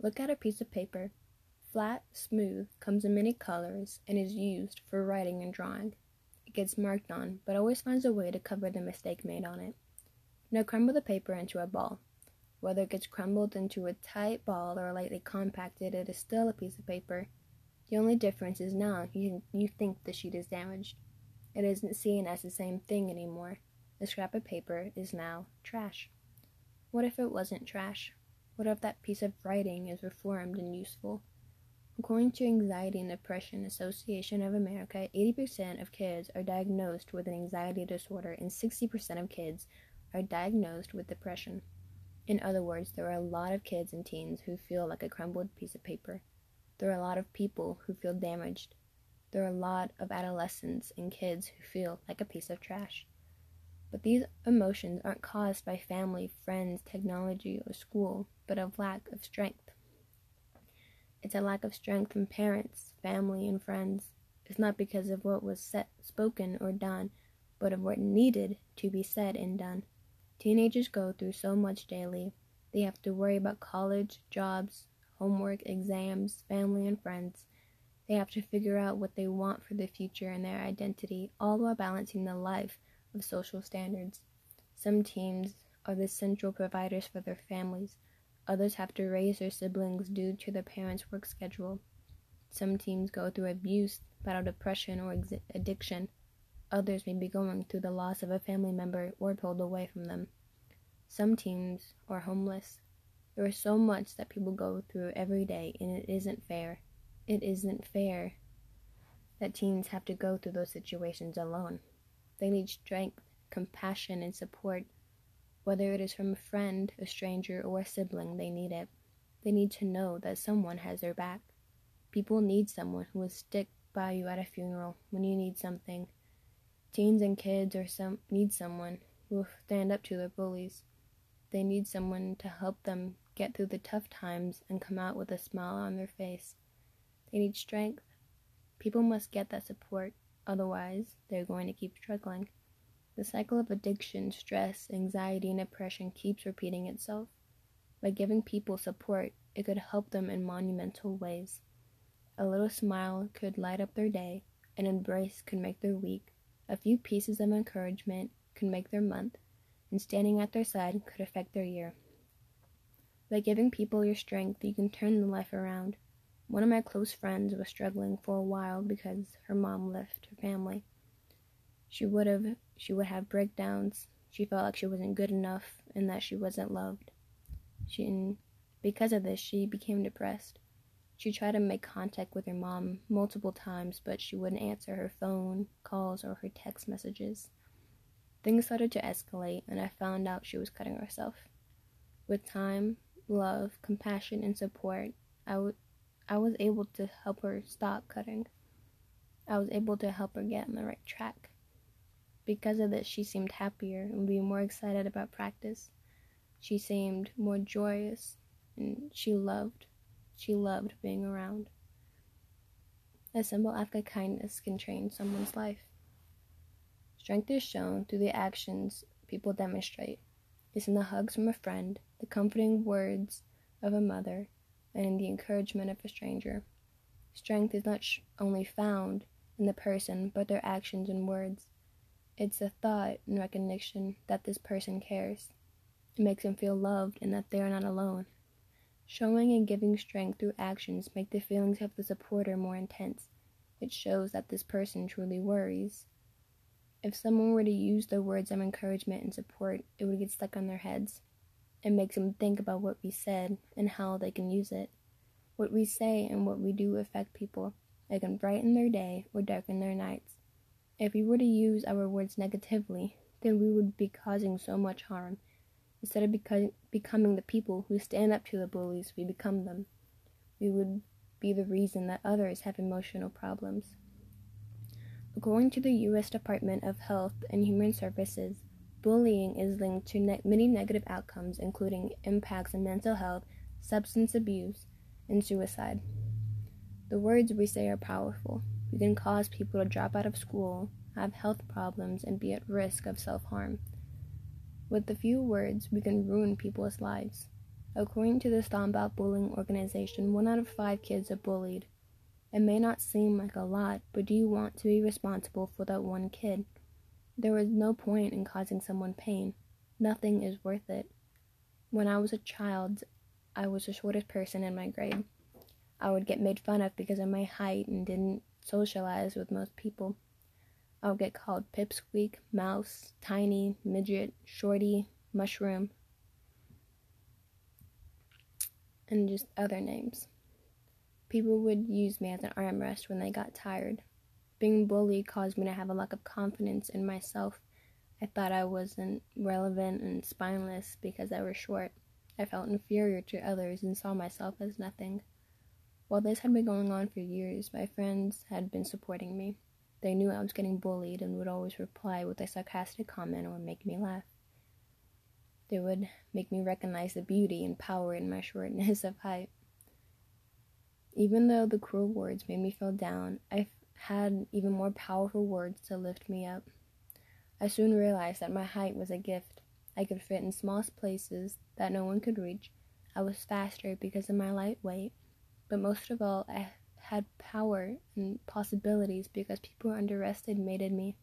Look at a piece of paper. Flat, smooth, comes in many colors, and is used for writing and drawing. It gets marked on, but always finds a way to cover the mistake made on it. Now crumble the paper into a ball. Whether it gets crumbled into a tight ball or lightly compacted, it is still a piece of paper. The only difference is now you, you think the sheet is damaged. It isn't seen as the same thing anymore. The scrap of paper is now trash. What if it wasn't trash? What if that piece of writing is reformed and useful? According to Anxiety and Depression Association of America, 80% of kids are diagnosed with an anxiety disorder and 60% of kids are diagnosed with depression. In other words, there are a lot of kids and teens who feel like a crumbled piece of paper. There are a lot of people who feel damaged. There are a lot of adolescents and kids who feel like a piece of trash. But these emotions aren't caused by family, friends, technology, or school, but of lack of strength. It's a lack of strength from parents, family, and friends. It's not because of what was said, spoken, or done, but of what needed to be said and done. Teenagers go through so much daily. They have to worry about college, jobs, homework, exams, family, and friends. They have to figure out what they want for the future and their identity, all while balancing the life of social standards. Some teens are the central providers for their families. Others have to raise their siblings due to their parents' work schedule. Some teens go through abuse, battle depression, or ex- addiction. Others may be going through the loss of a family member or pulled away from them. Some teens are homeless. There is so much that people go through every day, and it isn't fair. It isn't fair that teens have to go through those situations alone. They need strength, compassion, and support. Whether it is from a friend, a stranger, or a sibling, they need it. They need to know that someone has their back. People need someone who will stick by you at a funeral when you need something. Teens and kids some need someone who will stand up to their bullies. They need someone to help them get through the tough times and come out with a smile on their face. They need strength. People must get that support, otherwise, they're going to keep struggling. The cycle of addiction, stress, anxiety, and depression keeps repeating itself. By giving people support, it could help them in monumental ways. A little smile could light up their day, an embrace could make their week, a few pieces of encouragement could make their month, and standing at their side could affect their year. By giving people your strength, you can turn the life around. One of my close friends was struggling for a while because her mom left her family. She would have she would have breakdowns. She felt like she wasn't good enough and that she wasn't loved. She and because of this, she became depressed. She tried to make contact with her mom multiple times, but she wouldn't answer her phone calls or her text messages. Things started to escalate, and I found out she was cutting herself. With time, love, compassion, and support, I would I was able to help her stop cutting. I was able to help her get on the right track. Because of this, she seemed happier and be more excited about practice. She seemed more joyous and she loved, she loved being around. A simple act of kindness can change someone's life. Strength is shown through the actions people demonstrate. It's in the hugs from a friend, the comforting words of a mother, and in the encouragement of a stranger. Strength is not sh- only found in the person, but their actions and words. It's a thought and recognition that this person cares. It makes them feel loved and that they are not alone. Showing and giving strength through actions make the feelings of the supporter more intense. It shows that this person truly worries. If someone were to use the words of encouragement and support, it would get stuck on their heads. It makes them think about what we said and how they can use it. What we say and what we do affect people. It can brighten their day or darken their nights. If we were to use our words negatively, then we would be causing so much harm. Instead of becoming the people who stand up to the bullies, we become them. We would be the reason that others have emotional problems. According to the U.S. Department of Health and Human Services, bullying is linked to ne- many negative outcomes, including impacts on mental health, substance abuse, and suicide. The words we say are powerful. We can cause people to drop out of school, have health problems, and be at risk of self harm. With a few words, we can ruin people's lives. According to the Stop Bullying organization, one out of five kids are bullied. It may not seem like a lot, but do you want to be responsible for that one kid? There is no point in causing someone pain. Nothing is worth it. When I was a child, I was the shortest person in my grade. I would get made fun of because of my height and didn't socialize with most people. I would get called pipsqueak, mouse, tiny, midget, shorty, mushroom, and just other names. People would use me as an armrest when they got tired. Being bullied caused me to have a lack of confidence in myself. I thought I wasn't relevant and spineless because I was short. I felt inferior to others and saw myself as nothing. While this had been going on for years, my friends had been supporting me. They knew I was getting bullied and would always reply with a sarcastic comment or make me laugh. They would make me recognize the beauty and power in my shortness of height. Even though the cruel words made me feel down, I had even more powerful words to lift me up. I soon realized that my height was a gift. I could fit in small places that no one could reach. I was faster because of my light weight, but most of all, I had power and possibilities because people underestimated me.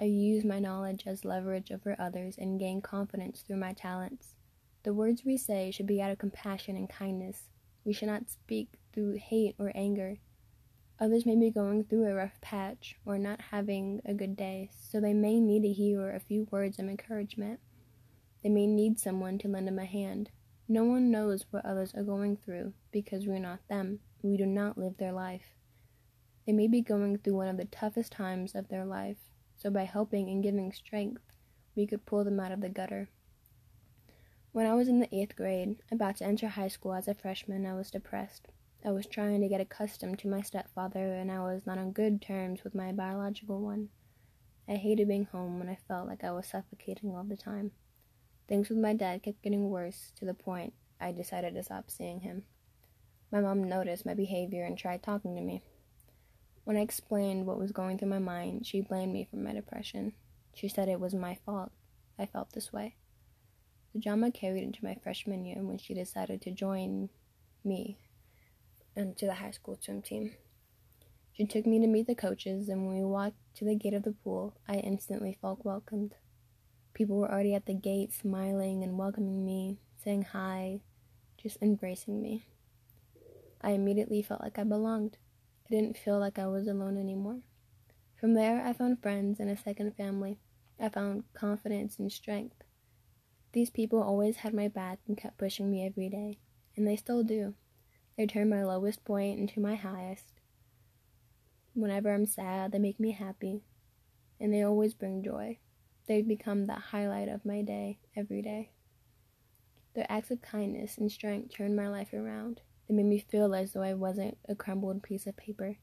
I used my knowledge as leverage over others and gained confidence through my talents. The words we say should be out of compassion and kindness. We should not speak through hate or anger. Others may be going through a rough patch or not having a good day, so they may need to hear a few words of encouragement. They may need someone to lend them a hand. No one knows what others are going through because we're not them. We do not live their life. They may be going through one of the toughest times of their life, so by helping and giving strength, we could pull them out of the gutter. When I was in the eighth grade, about to enter high school as a freshman, I was depressed. I was trying to get accustomed to my stepfather, and I was not on good terms with my biological one. I hated being home when I felt like I was suffocating all the time. Things with my dad kept getting worse to the point I decided to stop seeing him. My mom noticed my behavior and tried talking to me. When I explained what was going through my mind, she blamed me for my depression. She said it was my fault. I felt this way. The drama carried into my freshman year when she decided to join me into the high school swim team. She took me to meet the coaches, and when we walked to the gate of the pool, I instantly felt welcomed. People were already at the gate, smiling and welcoming me, saying hi, just embracing me. I immediately felt like I belonged. I didn't feel like I was alone anymore. From there, I found friends and a second family. I found confidence and strength. These people always had my back and kept pushing me every day, and they still do. They turn my lowest point into my highest. Whenever I'm sad, they make me happy, and they always bring joy. They become the highlight of my day every day. Their acts of kindness and strength turned my life around. They made me feel as though I wasn't a crumbled piece of paper.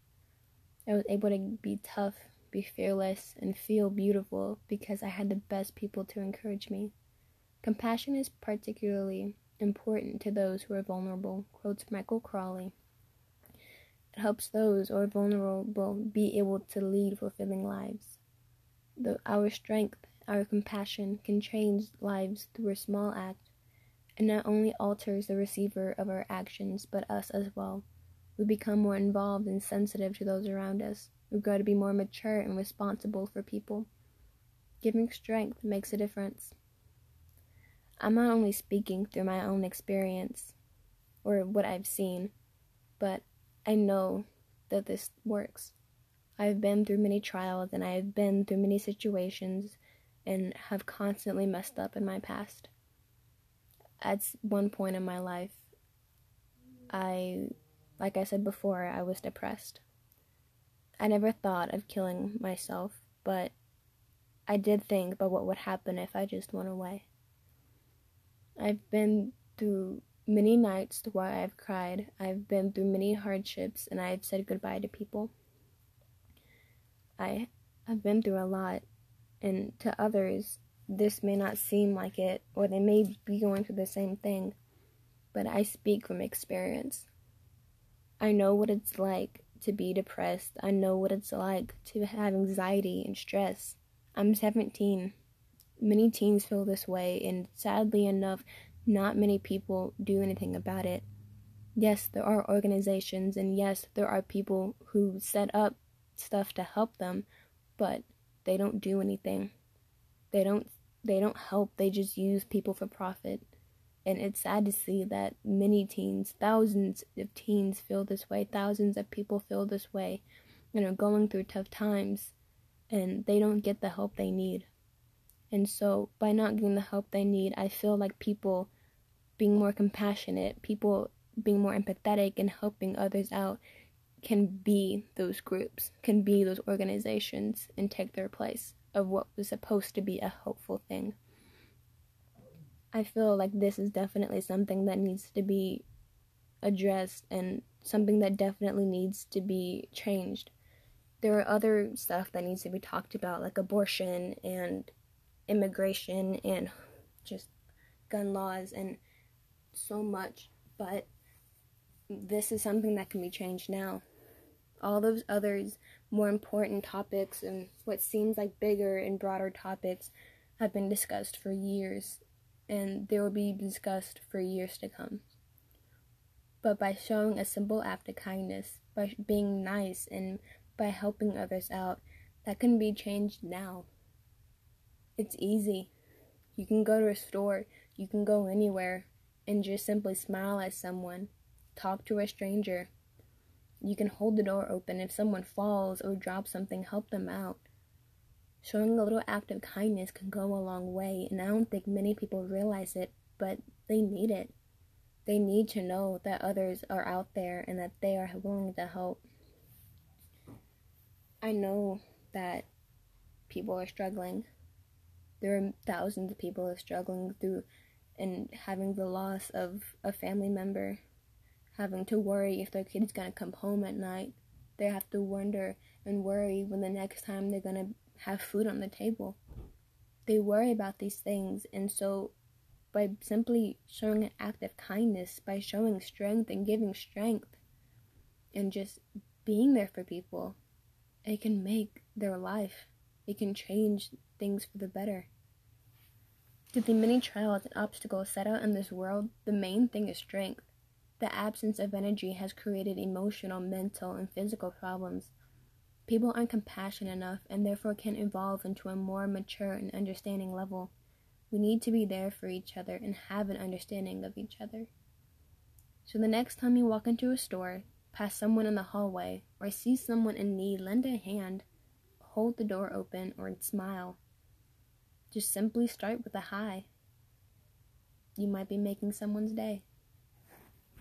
I was able to be tough, be fearless, and feel beautiful because I had the best people to encourage me. Compassion is particularly important to those who are vulnerable, quotes Michael Crawley. It helps those who are vulnerable be able to lead fulfilling lives. The, our strength, our compassion can change lives through a small act it not only alters the receiver of our actions, but us as well. We become more involved and sensitive to those around us. We grow to be more mature and responsible for people. Giving strength makes a difference. I'm not only speaking through my own experience or what I've seen, but I know that this works. I've been through many trials and I've been through many situations and have constantly messed up in my past at one point in my life, I, like I said before, I was depressed. I never thought of killing myself, but I did think about what would happen if I just went away. I've been through many nights where I've cried. I've been through many hardships and I've said goodbye to people. I have been through a lot, and to others, this may not seem like it, or they may be going through the same thing, but I speak from experience. I know what it's like to be depressed. I know what it's like to have anxiety and stress. I'm 17. Many teens feel this way, and sadly enough, not many people do anything about it. Yes, there are organizations, and yes, there are people who set up stuff to help them, but they don't do anything. They don't they don't help. They just use people for profit. And it's sad to see that many teens, thousands of teens feel this way, thousands of people feel this way, you know, going through tough times and they don't get the help they need. And so, by not getting the help they need, I feel like people being more compassionate, people being more empathetic and helping others out can be those groups, can be those organizations, and take their place of what was supposed to be a hopeful thing. I feel like this is definitely something that needs to be addressed and something that definitely needs to be changed. There are other stuff that needs to be talked about, like abortion and immigration and just gun laws and so much, but this is something that can be changed now. All those others, more important topics and what seems like bigger and broader topics have been discussed for years and they will be discussed for years to come. But by showing a simple act of kindness, by being nice, and by helping others out, that can be changed now. It's easy. You can go to a store, you can go anywhere, and just simply smile at someone, talk to a stranger. You can hold the door open if someone falls or drops something, help them out. Showing a little act of kindness can go a long way, and I don't think many people realize it, but they need it. They need to know that others are out there and that they are willing to help. I know that people are struggling. There are thousands of people are struggling through and having the loss of a family member, having to worry if their kid's gonna come home at night. They have to wonder and worry when the next time they're gonna have food on the table. They worry about these things, and so by simply showing an act of kindness, by showing strength and giving strength, and just being there for people, it can make their life, it can change things for the better. To the many trials and obstacles set out in this world, the main thing is strength. The absence of energy has created emotional, mental, and physical problems. People aren't compassionate enough and therefore can't evolve into a more mature and understanding level. We need to be there for each other and have an understanding of each other. So the next time you walk into a store, pass someone in the hallway, or see someone in need, lend a hand, hold the door open, or smile. Just simply start with a hi. You might be making someone's day.